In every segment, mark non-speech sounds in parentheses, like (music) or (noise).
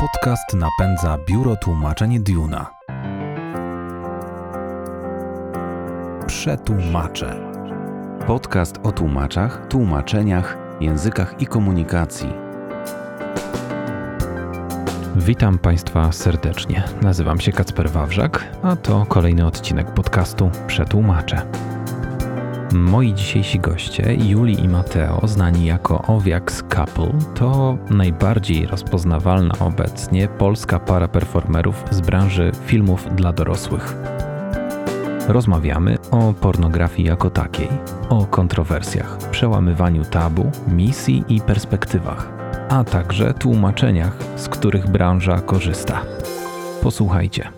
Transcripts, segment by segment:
Podcast napędza biuro tłumaczeń Duna. Przetłumacze. Podcast o tłumaczach, tłumaczeniach, językach i komunikacji. Witam Państwa serdecznie. Nazywam się Kacper Wawrzak, a to kolejny odcinek podcastu Przetłumacze. Moi dzisiejsi goście, Juli i Mateo, znani jako Owiax Couple, to najbardziej rozpoznawalna obecnie polska para performerów z branży filmów dla dorosłych. Rozmawiamy o pornografii jako takiej, o kontrowersjach, przełamywaniu tabu, misji i perspektywach, a także tłumaczeniach, z których branża korzysta. Posłuchajcie.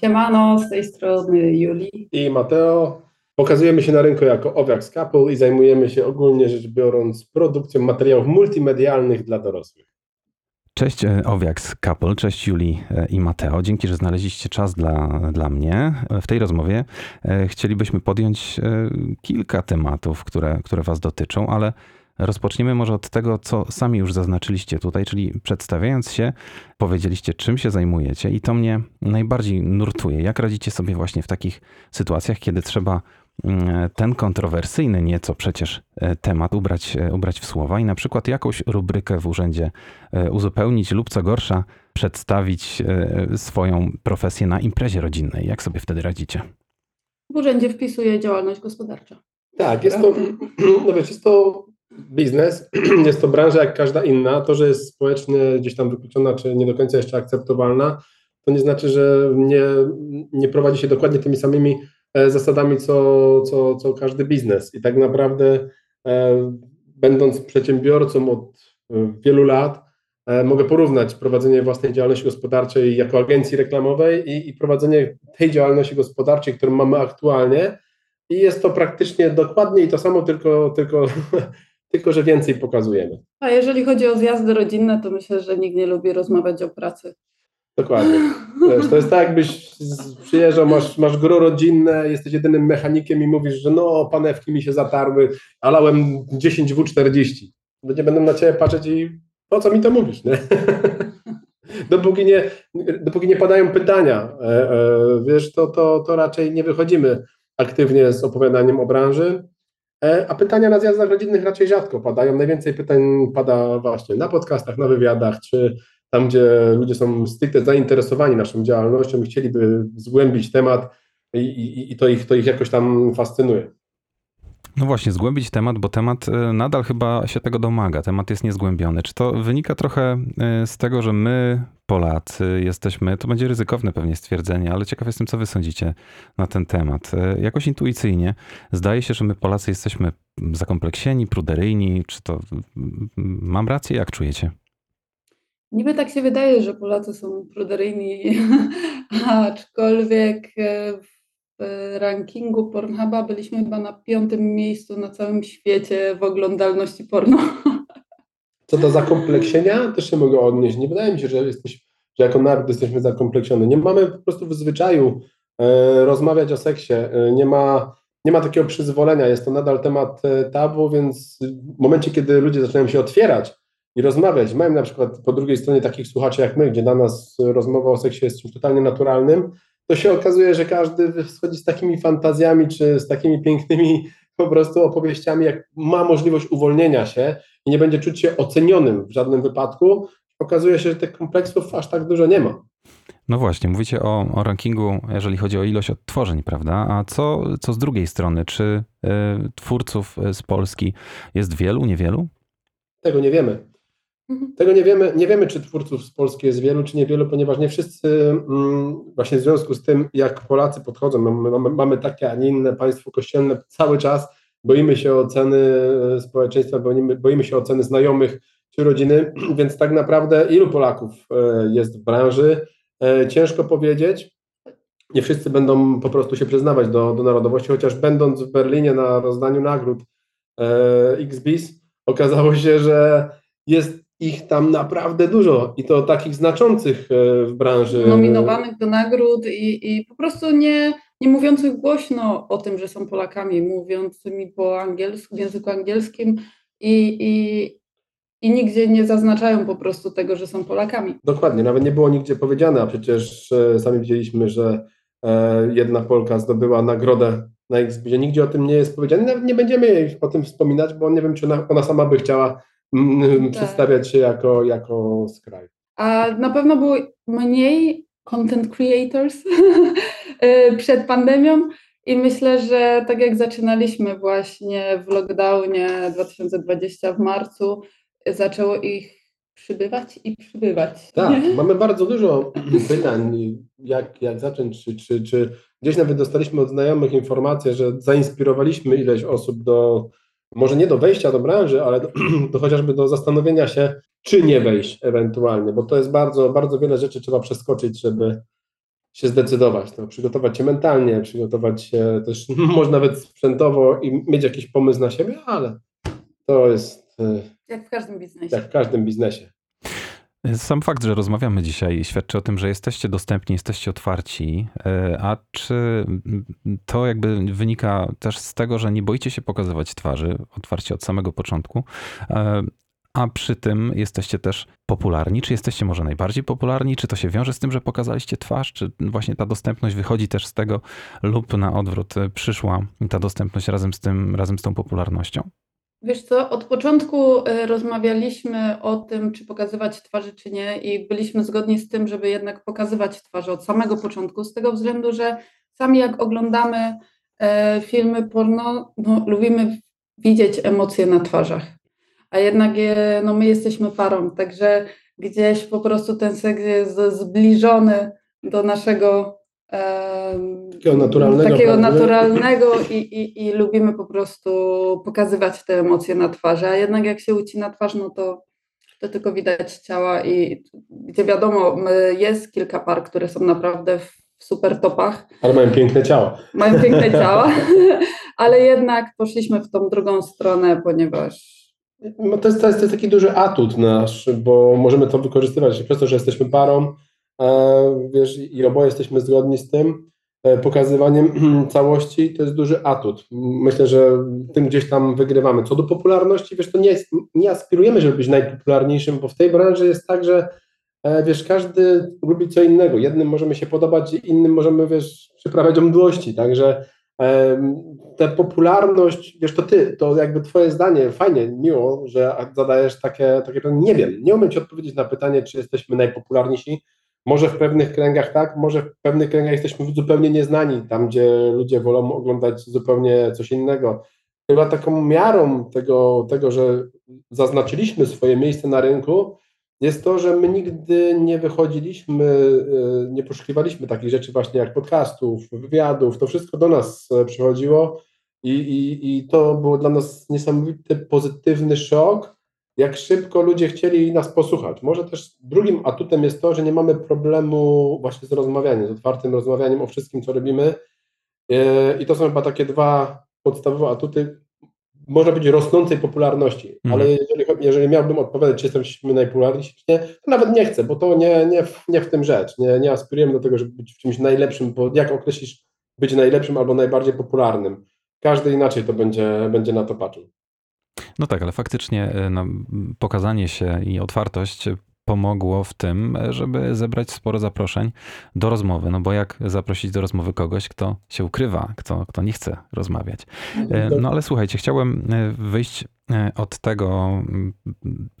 Siemano, z tej strony Juli. i Mateo. Pokazujemy się na rynku jako Owiax Couple i zajmujemy się ogólnie rzecz biorąc produkcją materiałów multimedialnych dla dorosłych. Cześć e, Owiax Couple, cześć Juli e, i Mateo. Dzięki, że znaleźliście czas dla, dla mnie. W tej rozmowie e, chcielibyśmy podjąć e, kilka tematów, które, które Was dotyczą, ale rozpoczniemy może od tego, co sami już zaznaczyliście tutaj, czyli przedstawiając się, powiedzieliście, czym się zajmujecie i to mnie najbardziej nurtuje. Jak radzicie sobie właśnie w takich sytuacjach, kiedy trzeba ten kontrowersyjny nieco przecież e, temat ubrać, e, ubrać w słowa i na przykład jakąś rubrykę w urzędzie e, uzupełnić lub co gorsza przedstawić swoją profesję na imprezie rodzinnej. Jak sobie wtedy radzicie? W urzędzie wpisuje działalność gospodarcza. Tak, jest to, (clears throat) no wiesz, jest to biznes, (clears throat) jest to branża jak każda inna. To, że jest społecznie gdzieś tam wykluczona, czy nie do końca jeszcze akceptowalna, to nie znaczy, że nie, nie prowadzi się dokładnie tymi samymi zasadami, co, co, co każdy biznes. I tak naprawdę, e, będąc przedsiębiorcą od e, wielu lat, e, mogę porównać prowadzenie własnej działalności gospodarczej jako agencji reklamowej i, i prowadzenie tej działalności gospodarczej, którą mamy aktualnie. I jest to praktycznie dokładnie i to samo, tylko, tylko, (laughs) tylko że więcej pokazujemy. A jeżeli chodzi o zjazdy rodzinne, to myślę, że nikt nie lubi rozmawiać o pracy. Dokładnie. Wiesz, to jest tak, jakbyś przyjeżdżał, masz, masz gro rodzinne, jesteś jedynym mechanikiem i mówisz, że no, panewki mi się zatarły, a lałem 10W40. Ludzie będą na ciebie patrzeć i po co mi to mówisz, nie? (laughs) dopóki, nie dopóki nie padają pytania, e, e, wiesz, to, to, to raczej nie wychodzimy aktywnie z opowiadaniem o branży. E, A pytania na zjazdach rodzinnych raczej rzadko padają. Najwięcej pytań pada właśnie na podcastach, na wywiadach, czy tam, gdzie ludzie są stricte zainteresowani naszą działalnością i chcieliby zgłębić temat i, i, i to, ich, to ich jakoś tam fascynuje. No właśnie, zgłębić temat, bo temat e, nadal chyba się tego domaga. Temat jest niezgłębiony. Czy to wynika trochę e, z tego, że my, Polacy, jesteśmy, to będzie ryzykowne pewnie stwierdzenie, ale ciekaw jestem, co wy sądzicie na ten temat. E, Jakoś intuicyjnie zdaje się, że my, Polacy, jesteśmy zakompleksieni, pruderyjni. Czy to mam rację? Jak czujecie? Niby tak się wydaje, że Polacy są pruderyjni, (laughs) aczkolwiek e, w rankingu Pornhuba byliśmy chyba na piątym miejscu na całym świecie w oglądalności porno. (laughs) Co do zakompleksienia, też się mogę odnieść. Nie wydaje mi się, że, jesteś, że jako naród jesteśmy zakompleksiony. Nie mamy po prostu w zwyczaju e, rozmawiać o seksie. E, nie, ma, nie ma takiego przyzwolenia. Jest to nadal temat e, tabu, więc w momencie, kiedy ludzie zaczynają się otwierać i rozmawiać, mają na przykład po drugiej stronie takich słuchaczy jak my, gdzie dla nas rozmowa o seksie jest czymś totalnie naturalnym, to się okazuje, że każdy wchodzi z takimi fantazjami czy z takimi pięknymi po prostu opowieściami, jak ma możliwość uwolnienia się i nie będzie czuć się ocenionym w żadnym wypadku, okazuje się, że tych kompleksów aż tak dużo nie ma. No właśnie, mówicie o, o rankingu, jeżeli chodzi o ilość odtworzeń, prawda? A co, co z drugiej strony? Czy e, twórców z Polski jest wielu, niewielu? Tego nie wiemy. Tego nie wiemy, nie wiemy, czy twórców z Polski jest wielu, czy niewielu, ponieważ nie wszyscy mm, właśnie w związku z tym, jak Polacy podchodzą, mamy, mamy, takie, a nie inne państwo kościelne cały czas, boimy się oceny e, społeczeństwa, boimy, boimy się oceny znajomych czy rodziny, (clears throat) więc tak naprawdę ilu Polaków e, jest w branży, e, ciężko powiedzieć. Nie wszyscy będą po prostu się przyznawać do, do narodowości, chociaż będąc w Berlinie na rozdaniu nagród XBIS, okazało się, że jest ich tam naprawdę dużo i to takich znaczących e, w branży. nominowanych do nagród i, i po prostu nie, nie mówiących głośno o tym, że są Polakami, mówiącymi po angielsku, w języku angielskim i, i, i nigdzie nie zaznaczają po prostu tego, że są Polakami. Dokładnie, nawet nie było nigdzie powiedziane, a przecież e, sami widzieliśmy, że e, jedna Polka zdobyła nagrodę na Exbie. Nigdzie o tym nie jest powiedziane. Nawet nie będziemy jej o tym wspominać, bo nie wiem, czy ona, ona sama by chciała Tak. przedstawiać się jako, jako skraj. A na pewno było mniej content creators (laughs) y, przed pandemią i myślę, że tak jak zaczynaliśmy właśnie w lockdownie 2020 w marcu, zaczęło ich przybywać i przybywać. Tak, nie? (laughs) mamy bardzo dużo (clears throat) pytań, jak, jak zacząć, czy, czy, czy gdzieś nawet dostaliśmy od znajomych informację, że zainspirowaliśmy ileś osób do, może nie do wejścia do branży, ale do, (clears throat) do chociażby do zastanowienia się, czy nie wejść ewentualnie, bo to jest bardzo, bardzo wiele rzeczy trzeba przeskoczyć, żeby się zdecydować, to przygotować się mentalnie, przygotować się też (laughs) może nawet sprzętowo i mieć jakiś pomysł na siebie, ale to jest e, Jak w każdym biznesie. jak w każdym biznesie. Sam fakt, że rozmawiamy dzisiaj, świadczy o tym, że jesteście dostępni, jesteście otwarci. E, A czy to jakby wynika też z tego, że nie boicie się pokazywać twarzy otwarcie od samego początku? E, A przy tym jesteście też popularni? Czy jesteście może najbardziej popularni? Czy to się wiąże z tym, że pokazaliście twarz? Czy właśnie ta dostępność wychodzi też z tego, lub na odwrót e, przyszła ta dostępność razem z tym, razem z tą popularnością? Wiesz co, od początku y, rozmawialiśmy o tym, czy pokazywać twarzy, czy nie, i byliśmy zgodni z tym, żeby jednak pokazywać twarze od samego początku, z tego względu, że sami jak oglądamy e, filmy porno, no, lubimy widzieć emocje na twarzach, a jednak je, no, my jesteśmy parą, także gdzieś po prostu ten seks jest zbliżony do naszego Takiego naturalnego, takiego prawda? naturalnego i, i, i lubimy po prostu pokazywać te emocje na twarzy, a jednak jak się ucina twarz, no to, to tylko widać ciała i gdzie wiadomo, jest kilka par, które są naprawdę w super topach, Ale mają piękne ciała. mają piękne (laughs) ciała, (laughs) ale jednak poszliśmy w tą drugą stronę, ponieważ No to, jest, to, jest, to jest taki duży atut nasz, bo możemy to wykorzystywać przez to, że jesteśmy parą, wiesz, i oboje jesteśmy zgodni z tym, e, pokazywaniem (clears throat) całości to jest duży atut. Myślę, że tym gdzieś tam wygrywamy. Co do popularności, wiesz, to nie, jest, nie aspirujemy, żeby być najpopularniejszym, bo w tej branży jest tak, że e, wiesz, każdy lubi co innego. Jednym możemy się podobać, innym możemy, wiesz, przyprawiać mdłości, także em, ta popularność, wiesz, to ty, to jakby twoje zdanie, fajnie, miło, że zadajesz takie, takie pytanie. Nie wiem, nie umiem ci odpowiedzieć na pytanie, czy jesteśmy najpopularniejsi. Może w pewnych kręgach tak, może w pewnych kręgach jesteśmy zupełnie nieznani, tam gdzie ludzie wolą oglądać zupełnie coś innego. Chyba taką miarą tego, tego, że zaznaczyliśmy swoje miejsce na rynku, jest to, że my nigdy nie wychodziliśmy, y, nie poszukiwaliśmy takich rzeczy właśnie jak podcastów, wywiadów, to wszystko do nas e, przychodziło i, i, i to było dla nas niesamowity pozytywny szok, jak szybko ludzie chcieli nas posłuchać. Może też drugim atutem jest to, że nie mamy problemu właśnie z rozmawianiem, z otwartym rozmawianiem o wszystkim, co robimy E, i to są chyba takie dwa podstawowe atuty, można być rosnącej popularności, Mhm. ale jeżeli, jeżeli miałbym odpowiadać, czy jesteśmy najpopularniejsi, czy nie, to nawet nie chcę, bo to nie, nie, w, nie w tym rzecz. Nie, nie aspirujemy do tego, żeby być w czymś najlepszym, bo jak określisz być najlepszym albo najbardziej popularnym? Każdy inaczej to będzie, będzie na to patrzył. No tak, ale faktycznie e, no, pokazanie się i otwartość pomogło w tym, żeby zebrać sporo zaproszeń do rozmowy. No bo jak zaprosić do rozmowy kogoś, kto się ukrywa, kto, kto nie chce rozmawiać. E, No ale słuchajcie, chciałem e, wyjść e, od tego, m,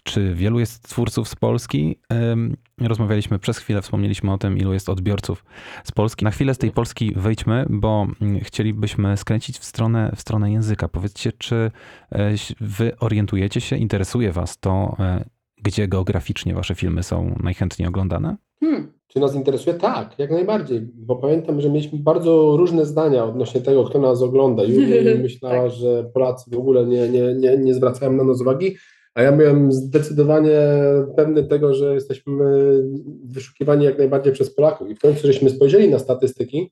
czy wielu jest twórców z Polski. Rozmawialiśmy przez chwilę, wspomnieliśmy o tym, ilu jest odbiorców z Polski. Na chwilę z tej Polski wyjdźmy, bo mm, chcielibyśmy skręcić w stronę, w stronę języka. Powiedzcie, czy wy orientujecie się, interesuje was to, gdzie geograficznie wasze filmy są najchętniej oglądane? hmm, Czy nas interesuje? Tak, jak najbardziej, bo pamiętam, że mieliśmy bardzo różne zdania odnośnie tego, kto nas ogląda. Julia (laughs) myślała, Tak. że Polacy w ogóle nie, nie, nie, nie zwracają na nas uwagi, a ja byłem zdecydowanie pewny tego, że jesteśmy wyszukiwani jak najbardziej przez Polaków. I w końcu żeśmy spojrzeli na statystyki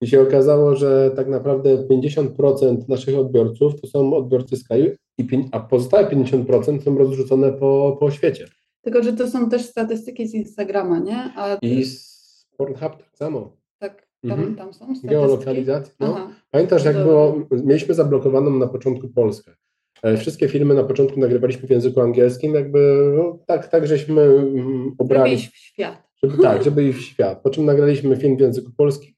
i się okazało, że tak naprawdę 50% naszych odbiorców to są odbiorcy pię- a pozostałe 50% są rozrzucone po, po świecie. tylko że to są też statystyki z Instagrama, nie? A I z Pornhub tak samo. tak, tam, Mhm. tam są statystyki. Geolokalizacja. No. Aha. Pamiętasz, jak Dobra. było, mieliśmy zablokowaną na początku Polskę. E, Wszystkie filmy na początku nagrywaliśmy w języku angielskim, jakby no, tak, tak żeśmy mm, Żeby obrali, iść w świat. żeby, tak, żeby iść w świat. Po czym nagraliśmy film w języku polskim,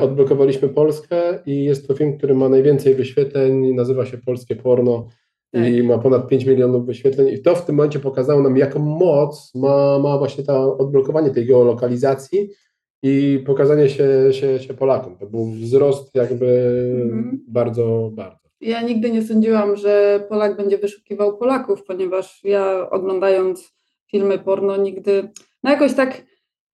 odblokowaliśmy Polskę i jest to film, który ma najwięcej wyświetleń, nazywa się Polskie Porno i ma ponad 5 milionów wyświetleń i to w tym momencie pokazało nam, jaką moc ma, ma właśnie to odblokowanie tej geolokalizacji i pokazanie się, się, się Polakom. To był wzrost jakby Mhm. bardzo, bardzo. Ja nigdy nie sądziłam, że Polak będzie wyszukiwał Polaków, ponieważ ja oglądając filmy porno nigdy, no jakoś tak,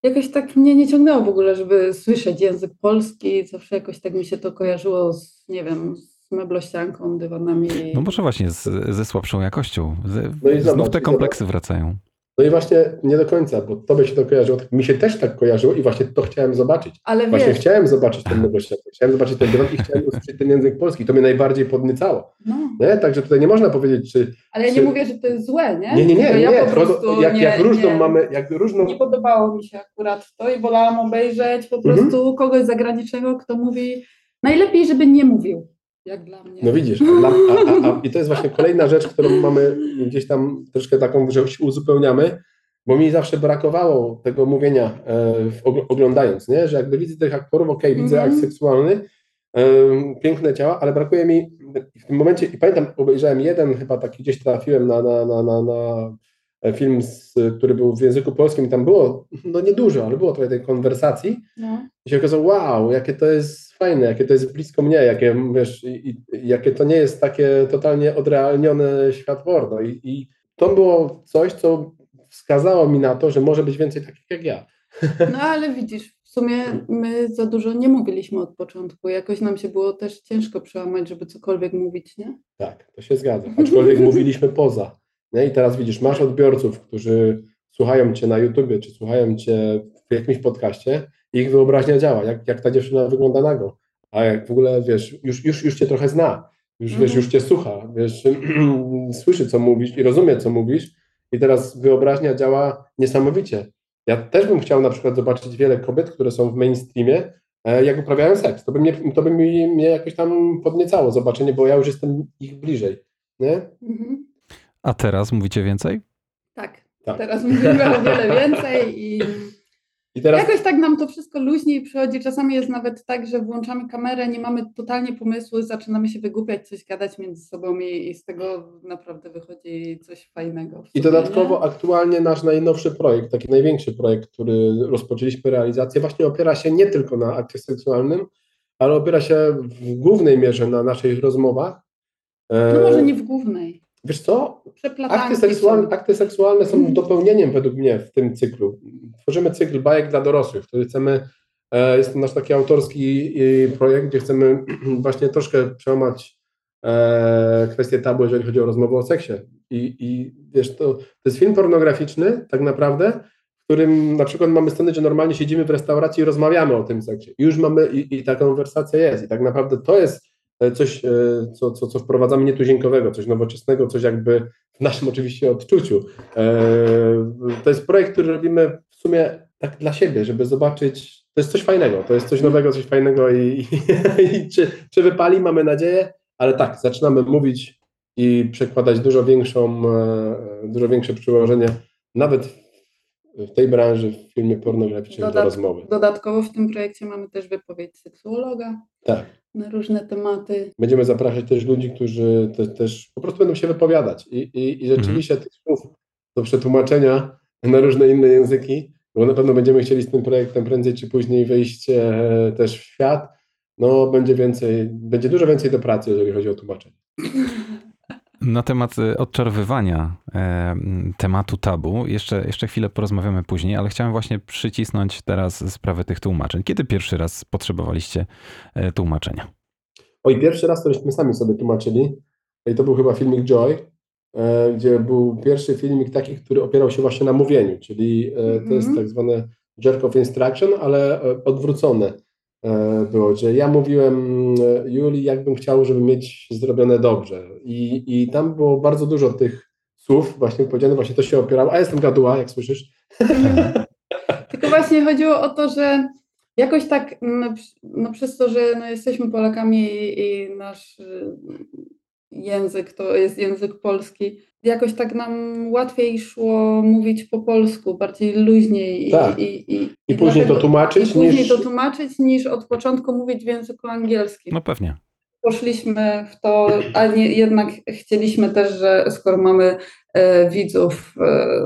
jakoś tak mnie nie ciągnęło w ogóle, żeby słyszeć język polski. Zawsze jakoś tak mi się to kojarzyło z, nie wiem, z meblościanką, dywanami. No może właśnie z, ze słabszą jakością. Z, No znów zobacz, te kompleksy wracają. No i właśnie nie do końca, bo tobie się to kojarzyło, mi się też tak kojarzyło i właśnie to chciałem zobaczyć. Ale Właśnie wiesz, chciałem zobaczyć ten meblościankę, chciałem zobaczyć ten dywan i chciałem usłyszeć ten język polski. To mnie najbardziej podniecało. no, Nie? Także tutaj nie można powiedzieć, czy ale ja nie Czy- mówię, że to jest złe, nie? Nie, nie, nie, nie. ja po tylko prostu jak, nie, jak różną nie, mamy, jak różną. nie podobało mi się akurat to i wolałam obejrzeć po Mhm. prostu kogoś zagranicznego, kto mówi najlepiej, żeby nie mówił, jak dla mnie. No widzisz, a, a, a, i to jest właśnie kolejna rzecz, którą mamy gdzieś tam troszkę taką, że się uzupełniamy, bo mi zawsze brakowało tego mówienia e, oglądając, nie? że jakby widzę tych aktorów, okej, widzę Mhm. akt seksualny, e, piękne ciała, ale brakuje mi w tym momencie, i pamiętam, obejrzałem jeden, chyba taki gdzieś trafiłem na, na, na, na, na film, z, który był w języku polskim i tam było, no niedużo, ale było trochę tej konwersacji, No. i się okazało, wow, jakie to jest fajne, jakie to jest blisko mnie, jakie, wiesz, i, i, jakie to nie jest takie totalnie odrealnione świat. I, I to było coś, co wskazało mi na to, że może być więcej takich jak ja. no ale widzisz, w sumie my za dużo nie mówiliśmy od początku. Jakoś nam się było też ciężko przełamać, żeby cokolwiek mówić, nie? Tak, to się zgadza. Aczkolwiek mówiliśmy poza. Nie? I teraz widzisz, masz odbiorców, którzy słuchają cię na YouTubie, czy słuchają cię w jakimś podcaście i ich wyobraźnia działa, jak, jak ta dziewczyna wygląda nago. A jak w ogóle, wiesz, już, już, już cię trochę zna, już, wiesz, Mhm. już cię słucha, wiesz, (clears throat) słyszy, co mówisz i rozumie, co mówisz i teraz wyobraźnia działa niesamowicie. Ja też bym chciał na przykład zobaczyć wiele kobiet, które są w mainstreamie, e, jak uprawiają seks. To by, mnie, to by mi, mnie jakoś tam podniecało zobaczenie, bo ja już jestem ich bliżej. Nie? Mhm. A teraz mówicie więcej? Tak. Tak. Teraz mówimy o wiele więcej i I teraz jakoś tak nam to wszystko luźniej przychodzi. Czasami jest nawet tak, że włączamy kamerę, nie mamy totalnie pomysłu, zaczynamy się wygłupiać, coś gadać między sobą i, i z tego naprawdę wychodzi coś fajnego. I dodatkowo nie? aktualnie nasz najnowszy projekt, taki największy projekt, który rozpoczęliśmy realizację, właśnie opiera się nie tylko na akcie seksualnym, ale opiera się w głównej mierze na naszych rozmowach. E, No może nie w głównej. Wiesz co? Akty seksualne, są. akty seksualne są (laughs) dopełnieniem według mnie w tym cyklu. Tworzymy cykl bajek dla dorosłych, który chcemy, e, jest to nasz taki autorski e, projekt, gdzie chcemy (clears throat) właśnie troszkę przełamać e, kwestię tabu, jeżeli chodzi o rozmowę o seksie. I, i wiesz, to, to jest film pornograficzny tak naprawdę, w którym na przykład mamy sceny, że normalnie siedzimy w restauracji i rozmawiamy o tym seksie. I już mamy, i, i ta konwersacja jest. I tak naprawdę to jest coś, e, co, co, co wprowadzamy nietuzinkowego, coś nowoczesnego, coś jakby w naszym oczywiście odczuciu. E, To jest projekt, który robimy w sumie tak dla siebie, żeby zobaczyć, to jest coś fajnego, to jest coś nowego, coś fajnego i, i, (laughs) i czy, czy wypali, mamy nadzieję, ale tak, zaczynamy mówić i przekładać dużo większą, e, dużo większe przyłożenie nawet w- tej branży, w filmie pornograficznym do rozmowy. Dodatkowo w tym projekcie mamy też wypowiedź seksuologa Tak. Na różne tematy. Będziemy zapraszać też ludzi, którzy te, też po prostu będą się wypowiadać. I, i, i rzeczywiście tych słów do przetłumaczenia na różne inne języki, bo na pewno będziemy chcieli z tym projektem prędzej czy później wyjść e, też w świat. No, będzie więcej, będzie dużo więcej do pracy, jeżeli chodzi o tłumaczenie. (laughs) Na temat y, odczarowywania e, tematu tabu, jeszcze, jeszcze chwilę porozmawiamy później, ale chciałem właśnie przycisnąć teraz sprawę tych tłumaczeń. Kiedy pierwszy raz potrzebowaliście e, tłumaczenia? Oj, pierwszy raz to żeśmy sami sobie tłumaczyli. I to był chyba filmik Joy, e, gdzie był pierwszy filmik taki, który opierał się właśnie na mówieniu, czyli e, to jest Mhm. tak zwane jerk of instruction, ale e, odwrócone e, było, że ja mówiłem e, Julii, jakbym chciał, żeby mieć zrobione dobrze. I, I tam było bardzo dużo tych słów właśnie powiedziane, właśnie to się opierało, a jestem gaduła, jak słyszysz. (laughs) Tylko właśnie chodziło o to, że jakoś tak, przy- no przez to, że no, jesteśmy Polakami i, i nasz y, język to jest język polski. Jakoś tak nam łatwiej szło mówić po polsku, bardziej luźniej. I, Tak. i, i, I później to tłumaczyć I później niż... to tłumaczyć niż od początku mówić w języku angielskim. No pewnie. Poszliśmy w to, a nie, jednak chcieliśmy też, że skoro mamy e, widzów e,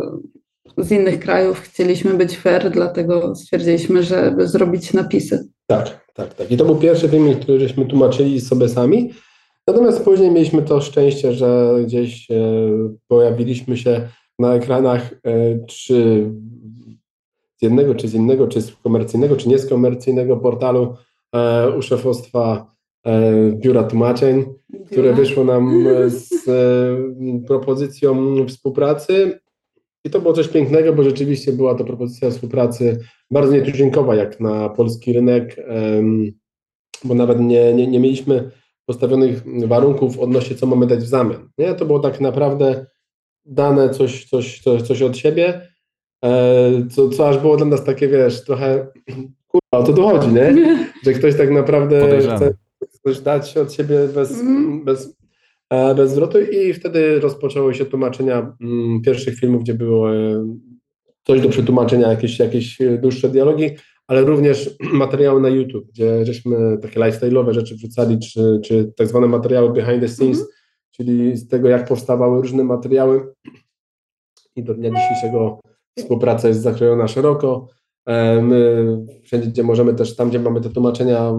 z innych krajów, chcieliśmy być fair, dlatego stwierdziliśmy, żeby zrobić napisy. Tak, tak, tak. I to był pierwszy filmik, który żeśmy tłumaczyli sobie sami. Natomiast później mieliśmy to szczęście, że gdzieś e, pojawiliśmy się na ekranach e, czy z jednego, czy z innego, czy z komercyjnego, czy nie z komercyjnego portalu e, u szefostwa Biura Tłumaczeń, które wyszło nam z propozycją współpracy. I to było coś pięknego, bo rzeczywiście była to propozycja współpracy bardzo nietuzinkowa jak na polski rynek, bo nawet nie, nie, nie mieliśmy postawionych warunków odnośnie co mamy dać w zamian. Nie? To było tak naprawdę dane coś, coś, coś, coś od siebie, e, co, co aż było dla nas takie, wiesz, trochę kurwa, o to dochodzi, nie? (laughs) że ktoś tak naprawdę Podejrzane. chce coś dać od siebie bez, Mhm. bez, e, bez zwrotu i wtedy rozpoczęły się tłumaczenia mm, pierwszych filmów, gdzie było e, coś do przetłumaczenia, jakieś, jakieś dłuższe dialogi, ale również (clears throat) materiały na YouTube, gdzie żeśmy takie lifestyle'owe rzeczy wrzucali, czy, czy tak zwane materiały behind the scenes, Mhm. czyli z tego, jak powstawały różne materiały i do dnia dzisiejszego współpraca jest zakrojona szeroko. E, My wszędzie, gdzie możemy, też tam, gdzie mamy te tłumaczenia,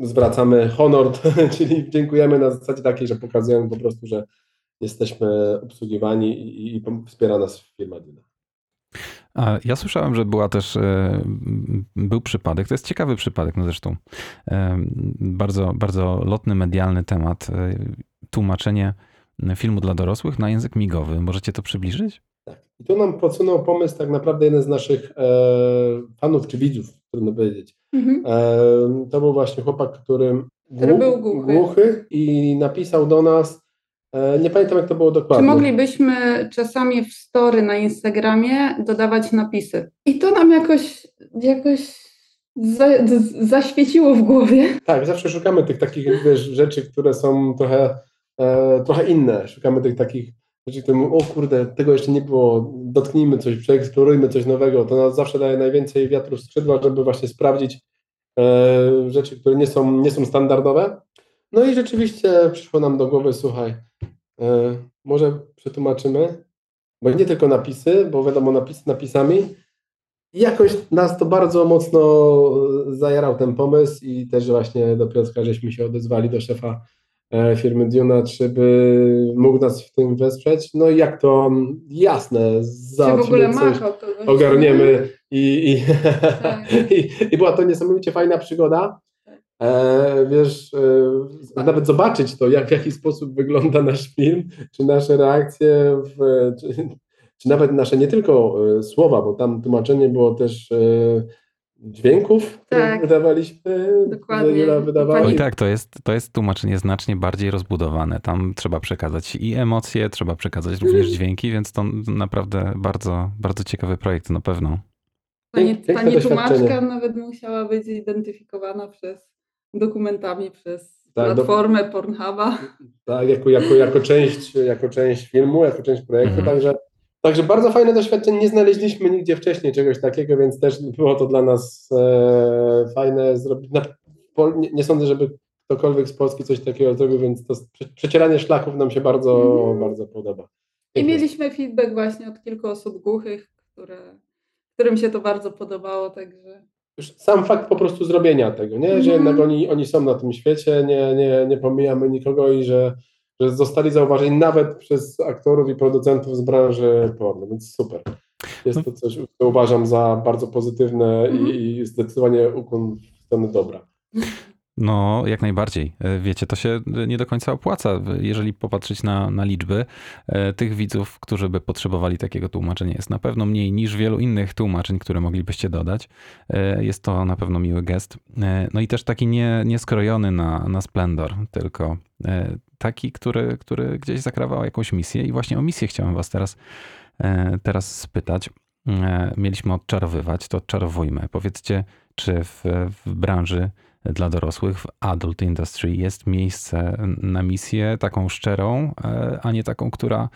zwracamy honor, (laughs) czyli dziękujemy na zasadzie takiej, że pokazujemy po prostu, że jesteśmy obsługiwani i, i wspiera nas firma Dina. A ja słyszałem, że była też, e, był przypadek, to jest ciekawy przypadek, no zresztą e, bardzo, bardzo lotny, medialny temat, e, tłumaczenie filmu dla dorosłych na język migowy. Możecie to przybliżyć? Tak. I tu nam podsunął pomysł tak naprawdę jeden z naszych e, fanów czy widzów, trudno powiedzieć. Mhm. E, to był właśnie chłopak, który, Który głuch- był głuchy. głuchy i napisał do nas, nie pamiętam jak to było Czy dokładnie. moglibyśmy czasami w story na Instagramie dodawać napisy? I to nam jakoś, jakoś za, zaświeciło w głowie. Tak, zawsze szukamy tych takich wiesz, rzeczy, które są trochę, e, trochę inne. Szukamy tych takich rzeczy, które mówią, o kurde, tego jeszcze nie było, dotknijmy coś, przeeksplorujmy coś nowego. To nas zawsze daje najwięcej wiatru w skrzydła, żeby właśnie sprawdzić e, rzeczy, które nie są, nie są standardowe. No i rzeczywiście przyszło nam do głowy, słuchaj, e, może przetłumaczymy, bo nie tylko napisy, bo wiadomo, napisy napisami, i jakoś nas to bardzo mocno zajarał ten pomysł i też właśnie do Piotrka żeśmy się odezwali do szefa e, firmy Duna, czy by mógł nas w tym wesprzeć. No i jak to jasne, Czy w ogóle machał ogarniemy i, i, Tak. (laughs) i, i była to niesamowicie fajna przygoda. E, wiesz, e, nawet zobaczyć to, jak, w jaki sposób wygląda nasz film, czy nasze reakcje, w, czy, czy nawet nasze nie tylko e, słowa, bo tam tłumaczenie było też e, dźwięków, które Tak. wydawaliśmy. Dokładnie. Wydawała. Pani- Oj tak, to jest, to jest tłumaczenie znacznie bardziej rozbudowane. Tam trzeba przekazać i emocje, trzeba przekazać również dźwięki, więc to naprawdę bardzo, bardzo ciekawy projekt na pewno. Pani, pani tłumaczka nawet musiała być zidentyfikowana przez dokumentami, przez Tak, do- platformę Pornhuba. tak, jako, jako, jako, część, jako część filmu, jako część projektu, Mhm. także, także bardzo fajne doświadczenie, nie znaleźliśmy nigdzie wcześniej czegoś takiego, więc też było to dla nas e, fajne zrobić. Na, po, nie, nie sądzę, żeby ktokolwiek z Polski coś takiego zrobił, więc to prze- przecieranie szlaków nam się bardzo, Mhm. bardzo podoba. I mieliśmy feedback właśnie od kilku osób głuchych, które, którym się to bardzo podobało, także Już sam fakt po prostu zrobienia tego, nie? że Mhm. jednak oni, oni są na tym świecie, nie, nie, nie pomijamy nikogo i że, że zostali zauważeni nawet przez aktorów i producentów z branży porno, więc super. Jest to coś, co uważam za bardzo pozytywne Mhm. i, i zdecydowanie ukłon w stronę dobra. (laughs) No, jak najbardziej. E, Wiecie, to się nie do końca opłaca, jeżeli popatrzeć na, na liczby e, tych widzów, którzy by potrzebowali takiego tłumaczenia. Jest na pewno mniej niż wielu innych tłumaczeń, które moglibyście dodać. E, Jest to na pewno miły gest. No i też taki nie, nie skrojony na, na splendor, tylko taki, który, który gdzieś zakrawał jakąś misję. I właśnie o misję chciałem was teraz, teraz spytać. Mieliśmy odczarowywać, to odczarowujmy. Powiedzcie, czy w, w branży dla dorosłych w adult industry jest miejsce na misję taką szczerą, e, a nie taką, która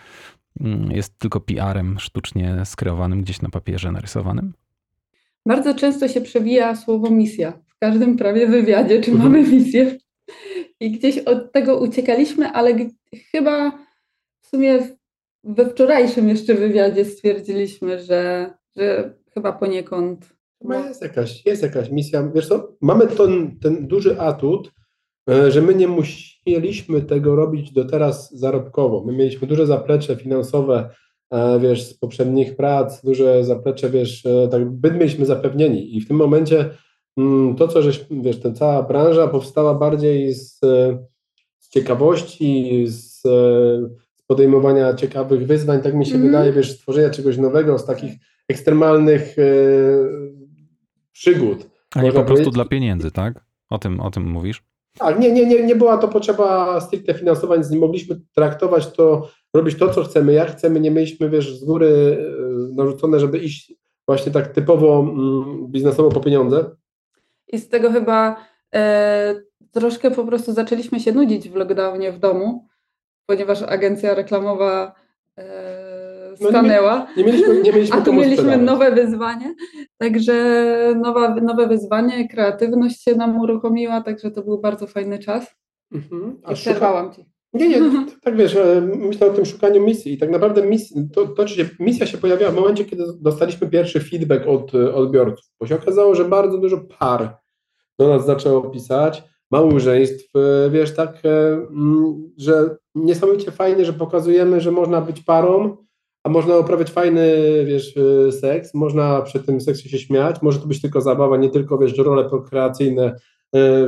mm, jest tylko PR-em sztucznie skreowanym gdzieś na papierze narysowanym? Bardzo często się przewija słowo misja. W każdym prawie wywiadzie, czy Mhm. mamy misję. I gdzieś od tego uciekaliśmy, ale chyba w sumie we wczorajszym jeszcze wywiadzie stwierdziliśmy, że, że chyba poniekąd. Chyba jest jakaś, jest jakaś misja. Wiesz co, mamy ten, ten duży atut, e, że my nie musieliśmy tego robić do teraz zarobkowo. My mieliśmy duże zaplecze finansowe, e, wiesz, z poprzednich prac, duże zaplecze, wiesz, e, tak byt mieliśmy zapewnieni i w tym momencie mm, to, co żeś, wiesz, ta cała branża powstała bardziej z, z ciekawości, z, podejmowania ciekawych wyzwań, tak mi się Mhm. wydaje, wiesz, stworzenia czegoś nowego, z takich ekstremalnych przygód. A nie po prostu powiedzieć- dla pieniędzy, tak? O tym, o tym mówisz? Tak, nie, nie, nie, nie była to potrzeba stricte finansowa, więc nie mogliśmy traktować to, robić to, co chcemy, jak chcemy, nie mieliśmy, wiesz, z góry e, narzucone, żeby iść właśnie tak typowo mm, biznesowo po pieniądze. I z tego chyba e, troszkę po prostu zaczęliśmy się nudzić w lockdownie w domu, ponieważ agencja reklamowa e, No nie stanęła. Nie mieliśmy, nie mieliśmy (laughs) A tu mieliśmy sprzedawać. nowe wyzwanie, także nowa, nowe wyzwanie, kreatywność się nam uruchomiła, także to był bardzo fajny czas. Mhm. I A szuka... przerwałam Ci. Nie, nie, (laughs) tak wiesz, e, myślę o tym szukaniu misji i tak naprawdę mis... to, to się, misja się pojawiła w momencie, kiedy dostaliśmy pierwszy feedback od e, odbiorców, bo się okazało, że bardzo dużo par do nas zaczęło pisać, małżeństw, e, wiesz, tak, e, mm, że niesamowicie fajnie, że pokazujemy, że można być parą, a można uprawiać fajny, wiesz, e, seks, można przy tym seksie się śmiać, może to być tylko zabawa, nie tylko, wiesz, role prokreacyjne e,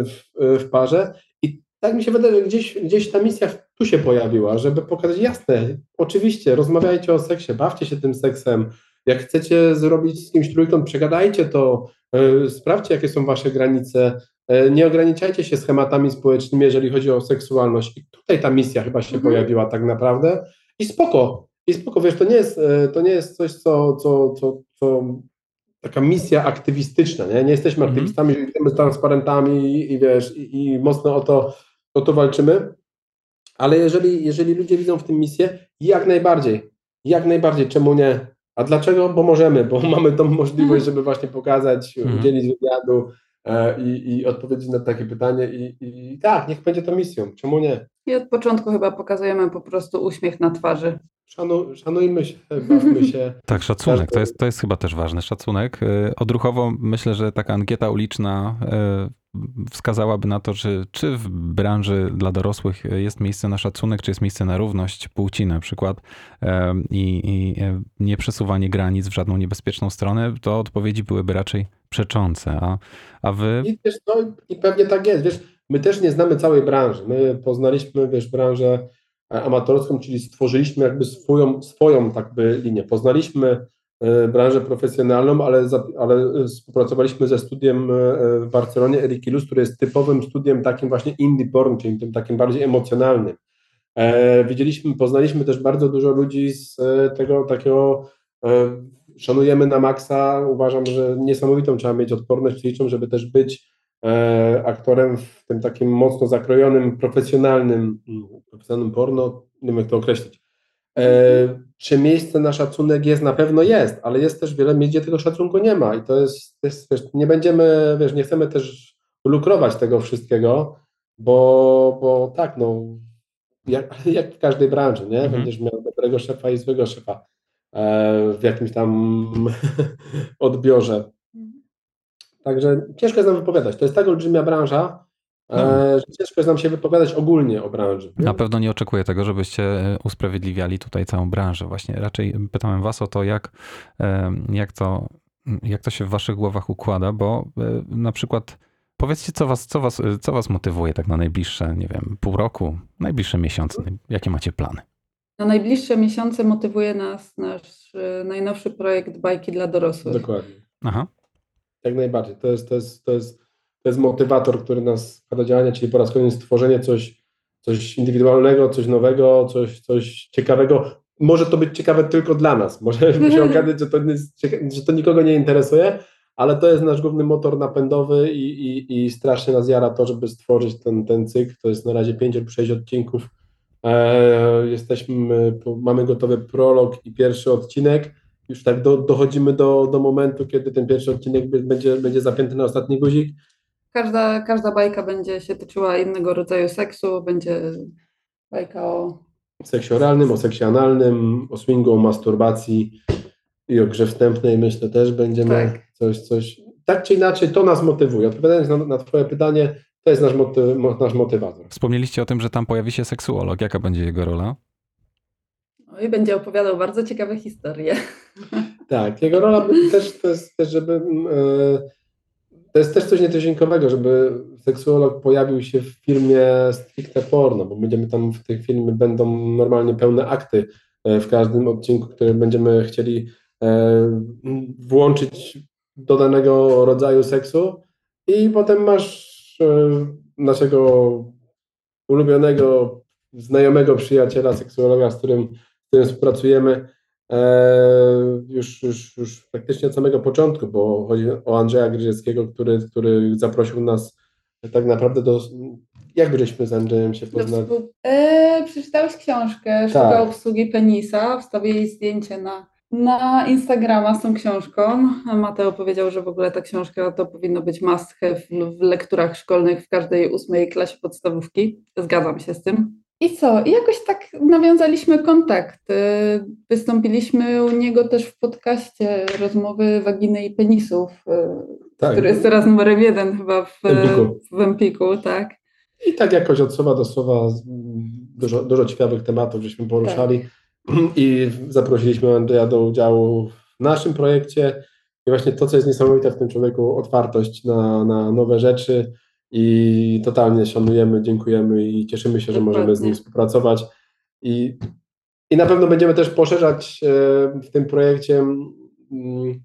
w, e, w parze i tak mi się wydaje, że gdzieś, gdzieś ta misja tu się pojawiła, żeby pokazać, jasne, oczywiście, rozmawiajcie o seksie, bawcie się tym seksem, jak chcecie zrobić z kimś trójkąt, przegadajcie to, sprawdźcie, jakie są wasze granice, nie ograniczajcie się schematami społecznymi, jeżeli chodzi o seksualność. I tutaj ta misja chyba się Mhm. pojawiła tak naprawdę. I spoko, i spoko, wiesz, to nie jest, e, to nie jest coś, co, co, co, co taka misja aktywistyczna, nie? Nie jesteśmy Mhm. aktywistami, z transparentami i, i wiesz, i, i mocno o to, o to walczymy, ale jeżeli, jeżeli ludzie widzą w tym misję, jak najbardziej, jak najbardziej, czemu nie? A dlaczego? Bo możemy, bo (laughs) mamy tą możliwość, żeby właśnie pokazać, Mhm. udzielić wywiadu i, i odpowiedzieć na takie pytanie i, i tak, niech będzie to misją, czemu nie? I od początku chyba pokazujemy po prostu uśmiech na twarzy. Szanu, szanujmy się, bawmy się. (laughs) Tak, szacunek, to jest, to jest chyba też ważny szacunek. Y, Odruchowo myślę, że taka ankieta uliczna y, wskazałaby na to, że czy w branży dla dorosłych jest miejsce na szacunek, czy jest miejsce na równość płci na przykład i, i y, nieprzesuwanie granic w żadną niebezpieczną stronę, to odpowiedzi byłyby raczej przeczące. A, a wy... I, wiesz, no, I pewnie tak jest, wiesz, my też nie znamy całej branży, my poznaliśmy, wiesz, branżę e, amatorską, czyli stworzyliśmy jakby swoją, swoją tak by linię, poznaliśmy e, branżę profesjonalną, ale, ale e, współpracowaliśmy ze studiem e, w Barcelonie Erikilus, który jest typowym studiem takim właśnie indie porn, czyli tym takim bardziej emocjonalnym. E, widzieliśmy, poznaliśmy też bardzo dużo ludzi z e, tego takiego e, szanujemy na maksa. Uważam, że niesamowitą trzeba mieć odporność psychiczną, żeby też być e, aktorem w tym takim mocno zakrojonym, profesjonalnym, mm, profesjonalnym porno, nie wiem jak to określić. E, czy miejsce na szacunek jest? Na pewno jest, ale jest też wiele miejsc, gdzie tego szacunku nie ma i to jest, to jest wiesz, nie będziemy, wiesz, nie chcemy też lukrować tego wszystkiego, bo, bo tak, no, jak, (laughs) jak w każdej branży, nie? Mhm. Będziesz miał dobrego szefa i złego szefa e, w jakimś tam (laughs) odbiorze. Także ciężko jest nam wypowiadać. To jest tak olbrzymia branża, e, że ciężko jest nam się wypowiadać ogólnie o branży. Na pewno nie oczekuję tego, żebyście e, usprawiedliwiali tutaj całą branżę. Właśnie raczej pytałem was o to, jak, e, jak, to, jak to się w waszych głowach układa, bo na przykład powiedzcie, co was, co, was, co was motywuje tak na najbliższe, nie wiem, pół roku, najbliższe miesiące, jakie macie plany? Na najbliższe miesiące motywuje nas nasz najnowszy projekt Bajki dla dorosłych. Dokładnie. Aha, Jak najbardziej. To jest, to jest, to jest, to jest motywator, który nas do działania, czyli po raz kolejny stworzenie coś, coś indywidualnego, coś nowego, coś, coś ciekawego. Może to być ciekawe tylko dla nas. Może (laughs) się okazać, że to, że to nikogo nie interesuje, ale to jest nasz główny motor napędowy i, i, i strasznie nas jara to, żeby stworzyć ten, ten cykl. To jest na razie 5 lub 6 odcinków. E, jesteśmy, mamy gotowy prolog i pierwszy odcinek. Już tak do, dochodzimy do, do momentu, kiedy ten pierwszy odcinek będzie, będzie zapięty na ostatni guzik. Każda, każda bajka będzie się tyczyła innego rodzaju seksu, będzie bajka o seksie oralnym, o seksie analnym, o swingu, o masturbacji i o grze wstępnej myślę też będziemy Tak. coś, coś, tak czy inaczej to nas motywuje. Odpowiadając na, na Twoje pytanie, to jest nasz, moty, mo- nasz motywator. Wspomnieliście o tym, że tam pojawi się seksuolog. Jaka będzie jego rola? no i będzie opowiadał bardzo ciekawe historie. Tak, jego rola też to jest żeby e, to jest też coś nietuzinkowego, żeby seksuolog pojawił się w filmie stricte porno, bo będziemy tam w tych filmie będą normalnie pełne akty e, w każdym odcinku, który będziemy chcieli e, włączyć do danego rodzaju seksu. I potem masz e, naszego ulubionego, znajomego przyjaciela, seksuologa, z którym, z którym współpracujemy, już, już, już praktycznie od samego początku, bo chodzi o Andrzeja Gryzieckiego, który, który zaprosił nas tak naprawdę do. Jak żeśmy z Andrzejem się poznali? współ... e, przeczytałeś książkę Sztuka Tak. obsługi penisa, wstawię jej zdjęcie na, na Instagrama z tą książką. Mateo powiedział, że w ogóle ta książka to powinno być must have w, w lekturach szkolnych w każdej ósmej klasie podstawówki. Zgadzam się z tym. I co? I jakoś tak nawiązaliśmy kontakt. Wystąpiliśmy u niego też w podcaście rozmowy waginy i penisów, e, Tak. który jest teraz numerem jeden chyba w, Empiku. w Empiku, tak. I tak jakoś od słowa do słowa dużo, dużo ciekawych tematów żeśmy poruszali i zaprosiliśmy Andrzeja do udziału w naszym projekcie. I właśnie to, co jest niesamowite w tym człowieku, otwartość na, na nowe rzeczy i totalnie szanujemy, dziękujemy i cieszymy się, że możemy z nim współpracować. I, I na pewno będziemy też poszerzać e, w tym projekcie mm,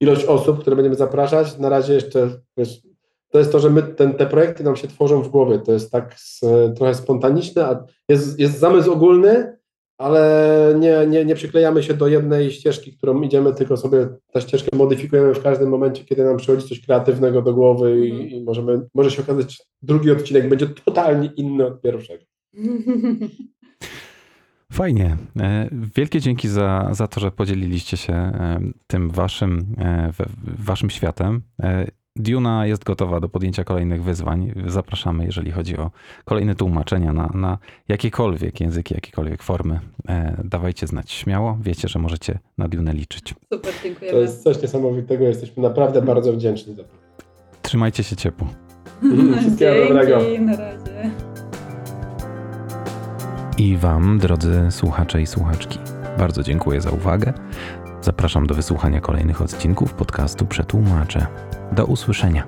ilość osób, które będziemy zapraszać. Na razie jeszcze wiesz, to jest to, że my ten, te projekty nam się tworzą w głowie. To jest tak s- trochę spontaniczne, a jest, jest zamysł ogólny, ale nie, nie, nie przyklejamy się do jednej ścieżki, którą idziemy, tylko sobie tę ścieżkę modyfikujemy w każdym momencie, kiedy nam przychodzi coś kreatywnego do głowy i, Mhm. i możemy, może się okazać, drugi odcinek będzie totalnie inny od pierwszego. (laughs) Fajnie. E, Wielkie dzięki za, za to, że podzieliliście się e, tym waszym, e, waszym światem. Duna jest gotowa do podjęcia kolejnych wyzwań. Zapraszamy, jeżeli chodzi o kolejne tłumaczenia na, na jakiekolwiek języki, jakiekolwiek formy. E, Dawajcie znać śmiało. Wiecie, że możecie na Dune liczyć. Super, To dziękujemy. jest coś niesamowitego, jesteśmy naprawdę bardzo wdzięczni za to. Trzymajcie się ciepło. (laughs) Wszystkiego Dzięki, dobrego. na razie. I Wam, drodzy słuchacze i słuchaczki, bardzo dziękuję za uwagę. Zapraszam do wysłuchania kolejnych odcinków podcastu Przetłumaczę. Do usłyszenia.